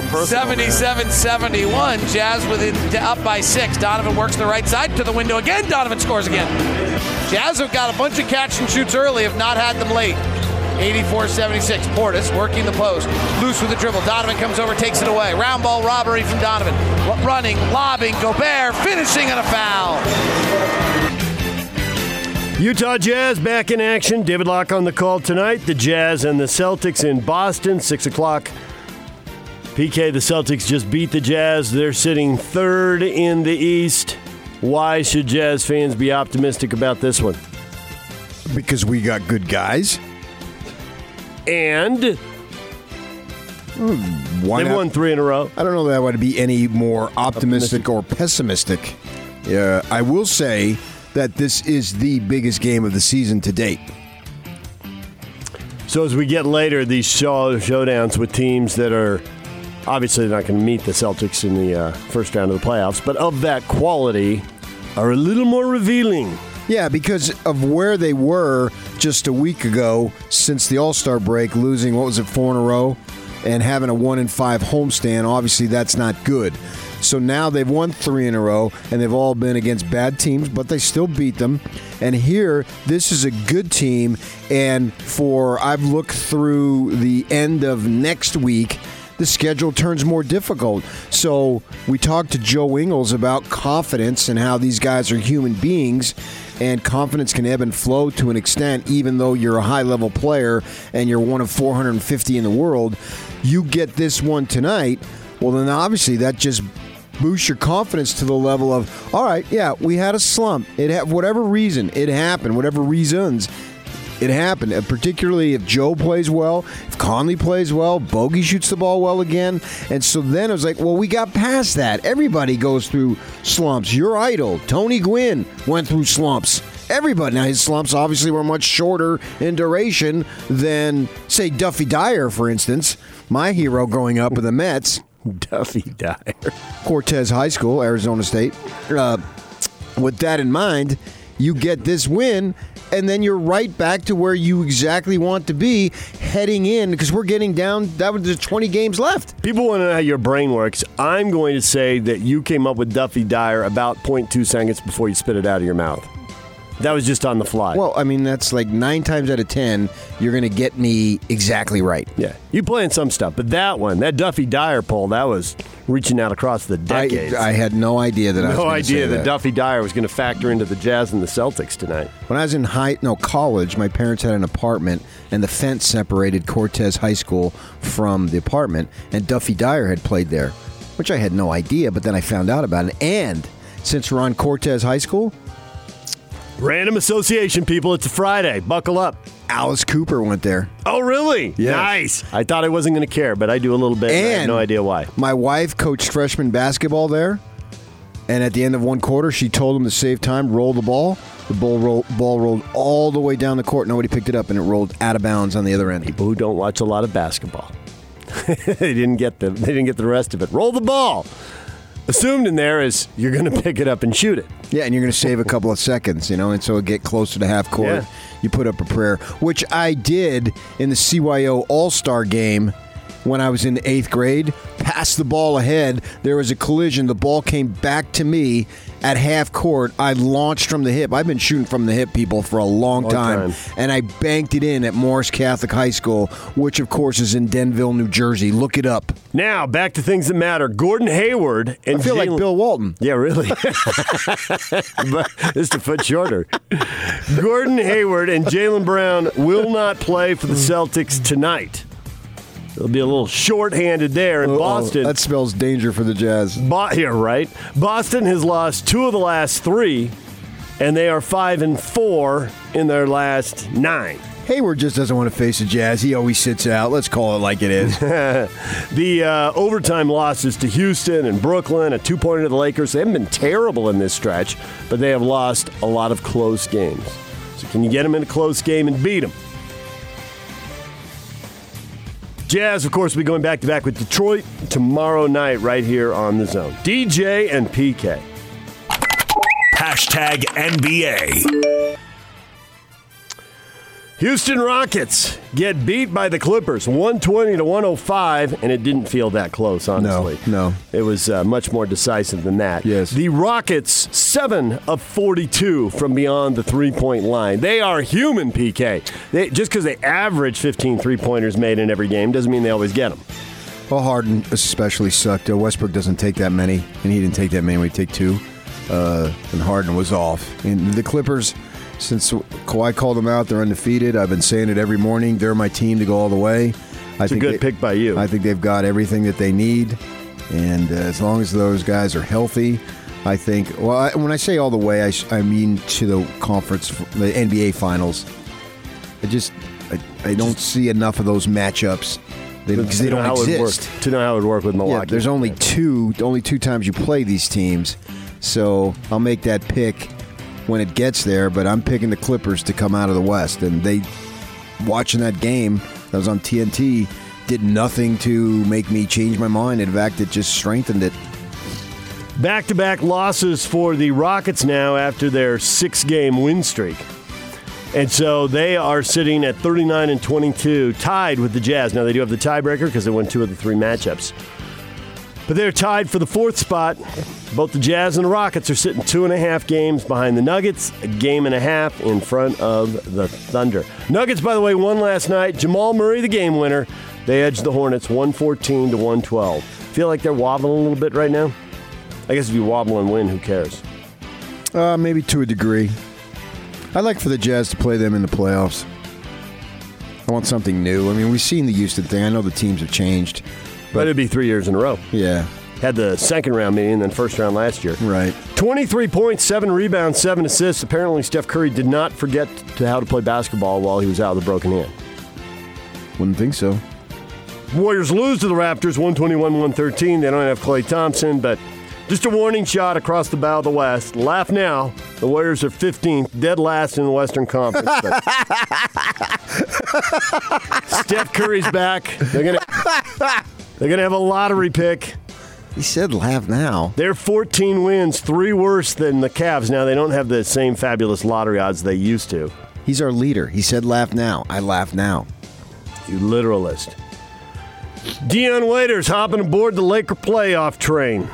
77-71. Jazz within up by six. Donovan works the right side to the window again. Donovan scores again. Jazz have got a bunch of catch and shoots early, have not had them late. 84-76. Portis working the post. Loose with the dribble. Donovan comes over, takes it away. Round ball robbery from Donovan. Running, lobbing, Gobert, finishing on a foul. Utah Jazz back in action. David Locke on the call tonight. The Jazz and the Celtics in Boston, 6 o'clock. PK, the Celtics just beat the Jazz. They're sitting third in the East. Why should Jazz fans be optimistic about this one? Because we got good guys. And hmm, Why they not? won three in a row. I don't know that I would be any more optimistic, or pessimistic. Yeah, I will say that this is the biggest game of the season to date. So as we get later, these show, showdowns with teams that are obviously not going to meet the Celtics in the uh, first round of the playoffs, but of that quality, are a little more revealing. Yeah, because of where they were just a week ago since the All Star break, losing what was it four in a row, and having a one in five homestand. Obviously, that's not good. So now they've won three in a row, and they've all been against bad teams, but they still beat them. And here, this is a good team. And for I've looked through the end of next week the schedule turns more difficult. So we talked to Joe Ingles about confidence and how these guys are human beings, and confidence can ebb and flow to an extent, even though you're a high level player and you're one of 450 in the world. You get this one tonight, well, then obviously that just boosts your confidence to the level of, all right, yeah, we had a slump. It had whatever reason it happened, whatever reasons it happened. And particularly if Joe plays well, if Conley plays well, Bogey shoots the ball well again. And so then it was like, well, we got past that. Everybody goes through slumps. Your idol, Tony Gwynn, went through slumps. Everybody. Now, his slumps obviously were much shorter in duration than, say, Duffy Dyer, for instance, my hero growing up with the Mets. Duffy Dyer. Cortez High School, Arizona State. Uh, with that in mind, you get this win, and then you're right back to where you exactly want to be heading in because we're getting down. That was the 20 games left. People want to know how your brain works. I'm going to say that you came up with Duffy Dyer about 0.2 seconds before you spit it out of your mouth. That was just on the fly. Well, I mean, that's like nine times out of 10, you're going to get me exactly right. yeah, you playing some stuff, but that one, that Duffy Dyer poll, that was reaching out across the decades. I, I had no idea that I was no idea that. that. Duffy Dyer was going to factor into the Jazz and the Celtics tonight. When I was in high, no college, my parents had an apartment, and the fence separated Cortez High School from the apartment, and Duffy Dyer had played there, which I had no idea. But then I found out about it, and since we're on Cortez High School, Random association, people. It's a Friday. Buckle up. Alice Cooper went there. Oh, really? Yes. Nice. I thought I wasn't going to care, but I do a little bit. And, I have no idea why. My wife coached freshman basketball there, and at the end of one quarter, she told him to save time, roll the ball. The ball, roll, ball rolled all the way down the court. Nobody picked it up, and it rolled out of bounds on the other end. People who don't watch a lot of basketball, they didn't get the they didn't get the rest of it. Roll the ball. Assumed in there is you're going to pick it up and shoot it. Yeah, and you're going to save a couple of seconds, you know, and so it get closer to half court. Yeah. You put up a prayer, which I did in the CYO All Star game when I was in eighth grade. Passed the ball ahead. There was a collision. The ball came back to me at half court. I launched from the hip. I've been shooting from the hip, people, for a long, Long time, time. and I banked it in at Morris Catholic High School, which of course is in Denville, New Jersey. Look it up. Now back to things that matter. Gordon Hayward and I feel like Bill Walton. Yeah, really. but just a foot shorter. Gordon Hayward and Jaylen Brown will not play for the Celtics tonight. They'll be a little short-handed there in Uh-oh, Boston. That spells danger for the Jazz. Bo- here, right? Boston has lost two of the last three, and they are five and four in their last nine. Hayward just doesn't want to face the Jazz. He always sits out. Let's call it like it is. The uh, overtime losses to Houston and Brooklyn, a two pointer to the Lakers. They haven't been terrible in this stretch, but they have lost a lot of close games. So, can you get them in a close game and beat them? Jazz, of course, will be going back to back with Detroit tomorrow night right here on the zone. DJ and PK. Hashtag NBA. Houston Rockets get beat by the Clippers 120 to 105, and it didn't feel that close, honestly. no. no. It was uh, much more decisive than that. Yes. The Rockets, 7 of 42 from beyond the three point line. They are human, PK. They, just because they average 15 three pointers made in every game doesn't mean they always get them. Well, Harden especially sucked. Uh, Westbrook doesn't take that many, and he didn't take that many. We take two, uh, and Harden was off. And the Clippers, since Kawhi called them out, they're undefeated. I've been saying it every morning. They're my team to go all the way. I It's a good pick by you. I think they've got everything that they need, and uh, as long as those guys are healthy, I think. Well, I, when I say all the way, I, sh- I mean to the conference, the NBA finals. I just, I, I don't see enough of those matchups. They, they To know don't how it would exist. work- to know how it would work with Milwaukee. Yeah, there's only two, only two times you play these teams, so I'll make that pick when it gets there. But I'm picking the Clippers to come out of the West, and they watching that game that was on TNT did nothing to make me change my mind. In fact, it just strengthened it. Back to back losses for the Rockets now after their six game win streak. And so they are sitting at 39 and 22, tied with the Jazz. Now they do have the tiebreaker because they won two of the three matchups. But they're tied for the fourth spot. Both the Jazz and the Rockets are sitting two and a half games behind the Nuggets, a game and a half in front of the Thunder. Nuggets, by the way, won last night. Jamal Murray, the game winner. They edged the Hornets 114 to 112. Feel like they're wobbling a little bit right now? I guess if you wobble and win, who cares? Uh, maybe to a degree. I'd like for the Jazz to play them in the playoffs. I want something new. I mean, we've seen the Houston thing. I know the teams have changed. But it'd be three years in a row. Yeah, Had the second round meeting, and then first round last year. right. 23 points, 7 rebounds, 7 assists. Apparently, Steph Curry did not forget to how to play basketball while he was out with a broken hand. Wouldn't think so. Warriors lose to the Raptors 121 113. They don't have Klay Thompson, but just a warning shot across the bow of the West. Laugh now. The Warriors are 15th, dead last in the Western Conference. but- Steph Curry's back. They're going to. They're going to have a lottery pick. He said laugh now. They're 14 wins, three worse than the Cavs. Now, they don't have the same fabulous lottery odds they used to. He's our leader. He said laugh now. I laugh now. You literalist. Dion Waiters hopping aboard the Laker playoff train.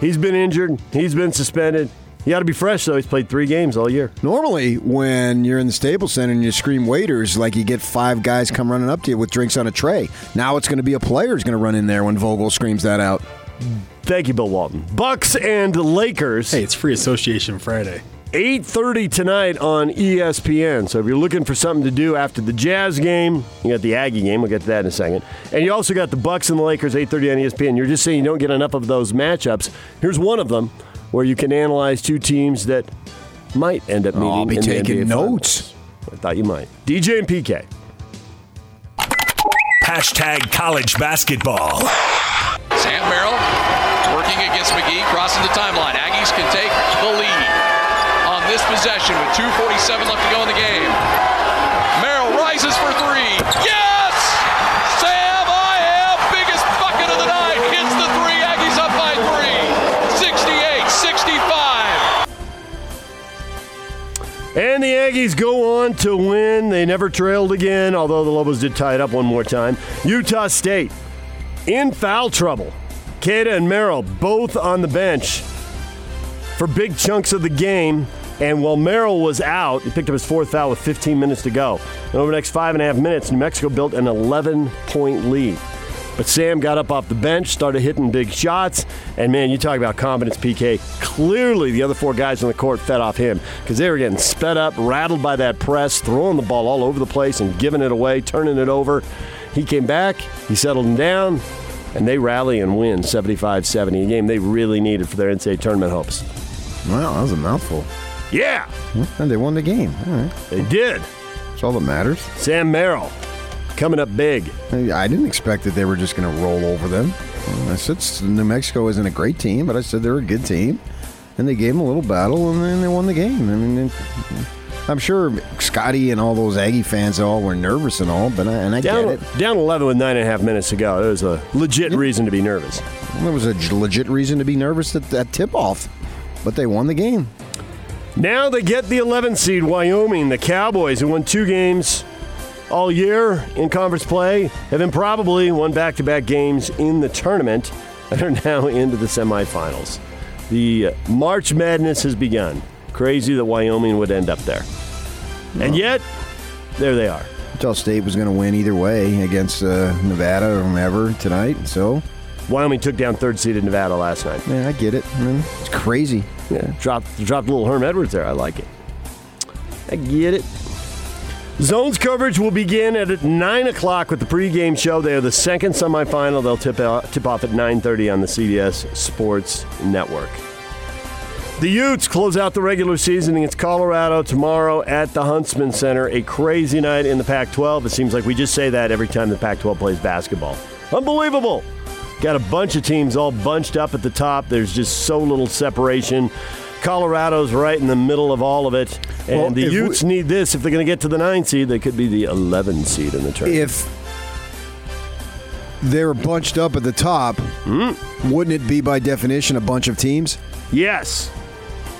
He's been injured. He's been suspended. He got to be fresh, though. He's played three games all year. Normally, when you're in the Staples Center and you scream waiters, like you get five guys come running up to you with drinks on a tray. Now it's going to be a player who's going to run in there when Vogel screams that out. Thank you, Bill Walton. Bucks and Lakers. Hey, it's Free Association Friday. 8.30 tonight on ESPN. So if you're looking for something to do after the Jazz game, you got the Aggie game. We'll get to that in a second. And you also got the Bucks and the Lakers, 8.30 on ESPN. You're just saying you don't get enough of those matchups. Here's one of them where you can analyze two teams that might end up oh, meeting I'll be in the taking NBA notes. Finals. I thought you might. DJ and PK. Hashtag college basketball. Sam Merrill working against McGee, crossing the timeline. Aggies can take the lead on this possession with 2.47 left to go in the game. Merrill rises Aggies go on to win. They never trailed again, although the Lobos did tie it up one more time. Utah State in foul trouble. Queta and Merrill both on the bench for big chunks of the game. And while Merrill was out, he picked up his fourth foul with 15 minutes to go. And over the next five and a half minutes, New Mexico built an 11 point lead. But Sam got up off the bench, started hitting big shots, and man, you talk about confidence, PK. Clearly, the other four guys on the court fed off him because they were getting sped up, rattled by that press, throwing the ball all over the place and giving it away, turning it over. He came back, he settled them down, and they rally and win 75 70, a game they really needed for their NCAA tournament hopes. Wow, that was a mouthful. Yeah, And they won the game. All right. they did. That's all that matters. Sam Merrill coming up big. I didn't expect that they were just going to roll over them. I said New Mexico isn't a great team, but I said they're a good team, and they gave them a little battle, and then they won the game. I mean, I'm sure Scotty and all those Aggie fans all were nervous and all, but I, and I down, get it. Down 11 with nine and a half minutes to go. There was a legit reason to be nervous. There was a legit reason to be nervous at that tip off, but they won the game. Now they get the 11th seed, Wyoming. The Cowboys, who won two games all year in conference play, have improbably won back to back games in the tournament and are now into the semifinals. The March Madness has begun. Crazy that Wyoming would end up there. And yet, there they are. Utah State was going to win either way against uh, Nevada or whomever tonight, so. Wyoming took down third seeded Nevada last night. Yeah, I get it. I mean, it's crazy. Yeah, dropped, dropped a little Herm Edwards there. I like it. I get it. Zones coverage will begin at 9 o'clock with the pregame show. They are the second semifinal. They'll tip, out, tip off at 9.30 on the CBS Sports Network. The Utes close out the regular season against Colorado tomorrow at the Huntsman Center. A crazy night in the Pac 12. It seems like we just say that every time the Pac 12 plays basketball. Unbelievable. Got a bunch of teams all bunched up at the top. There's just so little separation. Colorado's right in the middle of all of it. And Well, the Utes we- need this. If they're going to get to the 9 seed, they could be the 11 seed in the tournament. If they were bunched up at the top, hmm? wouldn't it be by definition a bunch of teams? yes.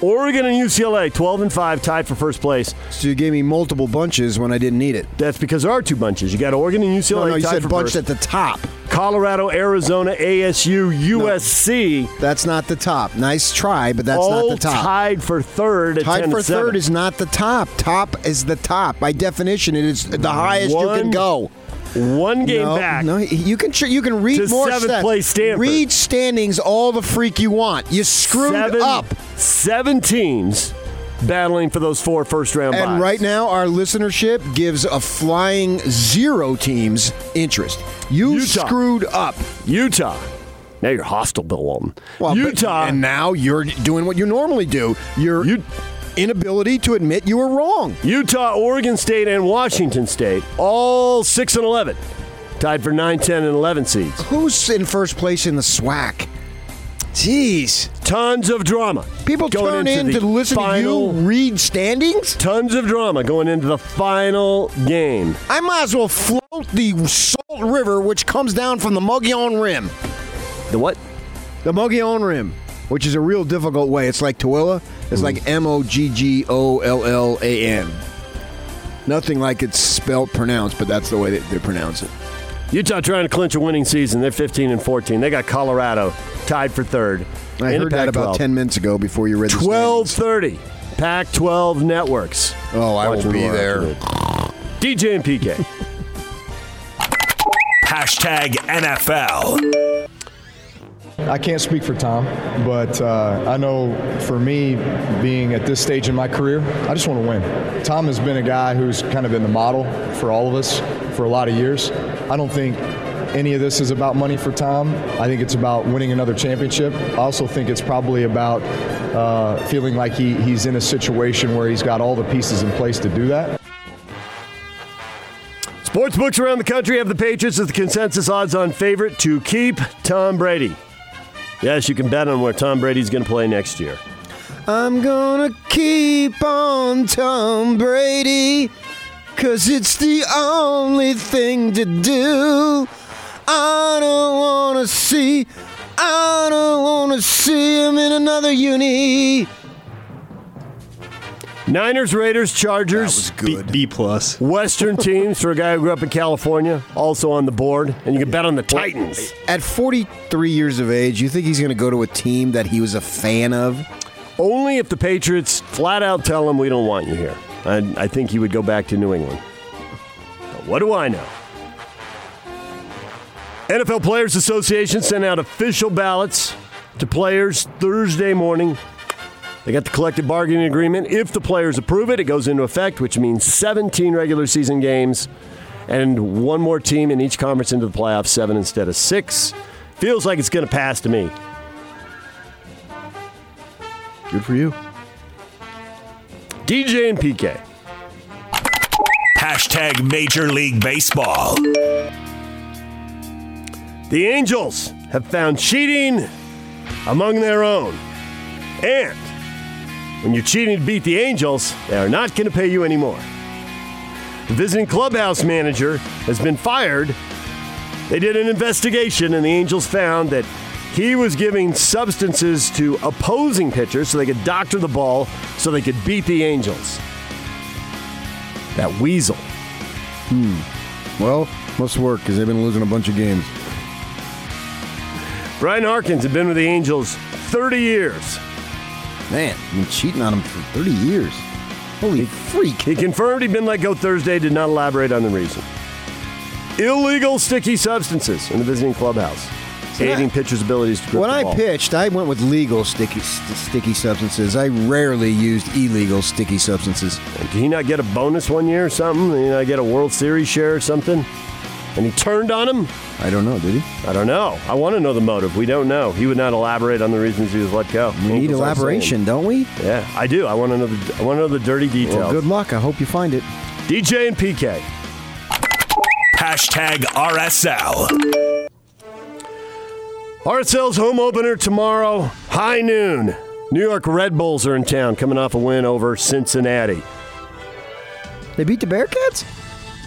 Oregon and UCLA, 12 and 5, tied for first place. So you gave me multiple bunches when I didn't need it. That's because there are two bunches. You got Oregon and UCLA No, no, you tied said for bunched first. at the top. Colorado, Arizona, ASU, USC, That's not the top. Nice try, but that's all not the top. tied for third. At Tied 10 for third is not the top. Top is the top. By definition, it is the highest you can go. One game no, back. No, you can you can read more seventh stats. place Stanford. Read standings all the freak you want. You screwed seven, up. Seven teams battling for those four first round And buys. right now, our listenership gives a flying zero teams interest. You Utah. screwed up. Utah. Now you're hostile, Bill Walton. Well, but- Utah. and now you're doing what you normally do. Your You- inability to admit you were wrong. Utah, Oregon State, and Washington State, all 6 and 11, tied for 9, 10, and 11 seeds. Who's in first place in the SWAC? Jeez. Tons of drama. People going turn into in to listen final, to you read standings? Tons of drama going into the final game. I might as well float the Salt River, which comes down from the Mogollon Rim. The what? The Mogollon Rim, which is a real difficult way. It's like Tooele. It's hmm. like M O G G O L L A N. Nothing like it's spelled pronounced, but that's the way that they pronounce it. Utah trying to clinch a winning season. They're 15 and 14. They got Colorado tied for third. I in heard that about 10 minutes ago before you read the standings. 12:30. Pac-12 networks. Oh, I will Watching be there. DJ and PK. Hashtag NFL. I can't speak for Tom, but uh, I know for me, being at this stage in my career, I just want to win. Tom has been a guy who's kind of been the model for all of us for a lot of years. I don't think any of this is about money for Tom. I think it's about winning another championship. I also think it's probably about uh, feeling like he, he's in a situation where he's got all the pieces in place to do that. Sportsbooks around the country have the Patriots as the consensus odds on favorite to keep Tom Brady. Yes, you can bet on where Tom Brady's going to play next year. I'm gonna keep on Tom Brady, cause it's the only thing to do. I don't wanna see, I don't wanna see him in another uni. Niners, Raiders, Chargers, B, B plus. Western teams for a guy who grew up in California, also on the board, and you can bet on the Titans. At 43 years of age, you think he's gonna go to a team that he was a fan of? Only if the Patriots flat out tell him we don't want you here. I, I think he would go back to New England. But what do I know? NFL Players Association sent out official ballots to players Thursday morning. They got the collective bargaining agreement. If the players approve it, it goes into effect, which means 17 regular season games and one more team in each conference into the playoffs, seven instead of six. Feels like it's going to pass to me. Good for you. DJ and PK. Hashtag Major League Baseball. The Angels have found cheating among their own. And when you're cheating to beat the Angels, they are not going to pay you anymore. The visiting clubhouse manager has been fired. They did an investigation, and the Angels found that he was giving substances to opposing pitchers so they could doctor the ball so they could beat the Angels. That weasel. Hmm. Well, must work because they've been losing a bunch of games. Brian Harkins had been with the Angels 30 years. Man, I've been cheating on him for 30 years. Holy freak. He confirmed he'd been let go Thursday, did not elaborate on the reason. Illegal sticky substances in the visiting clubhouse, aiding pitchers' abilities to grip When I pitched, I went with legal sticky st- sticky substances. I rarely used illegal sticky substances. Did he not get a bonus one year or something? Did he not get a World Series share or something? And he turned on him? I don't know, did he? I don't know. I want to know the motive. We don't know. He would not elaborate on the reasons he was let go. We need elaboration, don't we? Yeah, I do. I want to know the I want to know the dirty details. Well, good luck. I hope you find it. DJ and PK. Hashtag RSL. RSL's home opener tomorrow, high noon. New York Red Bulls are in town, coming off a win over Cincinnati. They beat the Bearcats?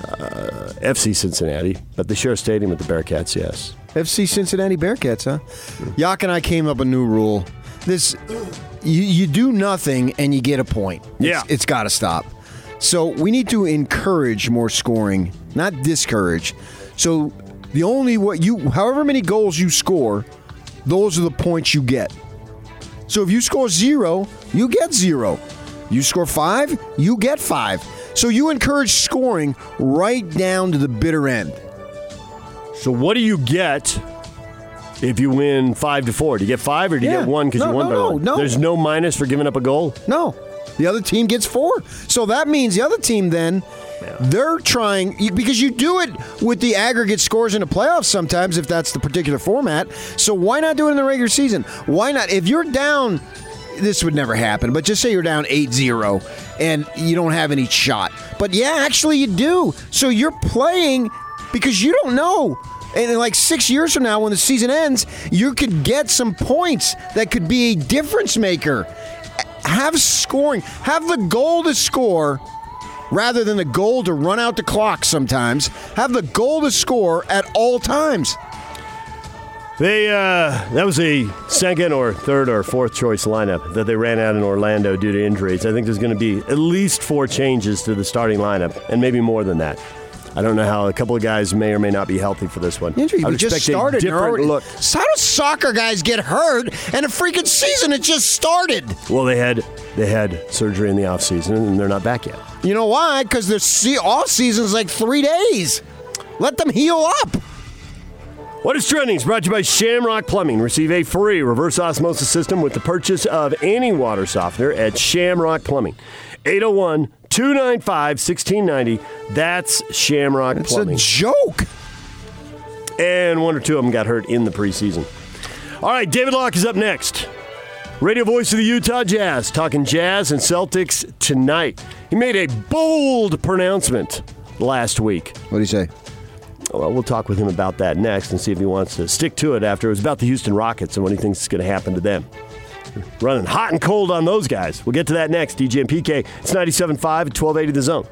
Uh, FC Cincinnati, but the share a stadium with the Bearcats, yes. FC Cincinnati Bearcats, huh? Yak and I came up a new rule. This, you, you do nothing and you get a point. It's- Yeah. it's got to stop. So we need to encourage more scoring, not discourage. So the only what you, however many goals you score, those are the points you get. So if you score zero, you get zero. You score five, you get five. So you encourage scoring right down to the bitter end. So what do you get if you win five to four? Do you get five or do you Yeah. get one because No, you won no, by no, one? no. There's no minus for giving up a goal? No. The other team gets four. So that means the other team then they're trying because you do it with the aggregate scores in the playoffs sometimes if that's the particular format. So why not do it in the regular season? Why not if you're down this would never happen, but just say you're down 8-0 and you don't have any shot. But yeah, actually you do. So you're playing because you don't know. And in like six years from now, when the season ends, you could get some points that could be a difference maker have scoring, have the goal to score rather than the goal to run out the clock sometimes. Have the goal to score at all times. They uh, that was a second or third or fourth choice lineup that they ran out in Orlando due to injuries. I think there's going to be at least four changes to the starting lineup, and maybe more than that. I don't know how a couple of guys may or may not be healthy for this one. Injury, I we would just started. different already- look. How do soccer guys get hurt and a freaking season it just started? Well, they had they had surgery in the offseason, and they're not back yet. You know why? Because the off season's like three days. Let them heal up. What is trending is brought to you by Shamrock Plumbing. Receive a free reverse osmosis system with the purchase of any water softener at Shamrock Plumbing. 801 295 1690. That's Shamrock It's Plumbing. a joke. and one or two of them got hurt in the preseason. All right, David Locke is up next. Radio voice of the Utah Jazz, talking Jazz and Celtics tonight. He made a bold pronouncement last week. What do you say? Well, we'll talk with him about that next and see if he wants to stick to it after. It was about the Houston Rockets and what he thinks is going to happen to them. Running hot and cold on those guys. We'll get to that next. DJ and PK. It's 97.5 at 1280 The Zone.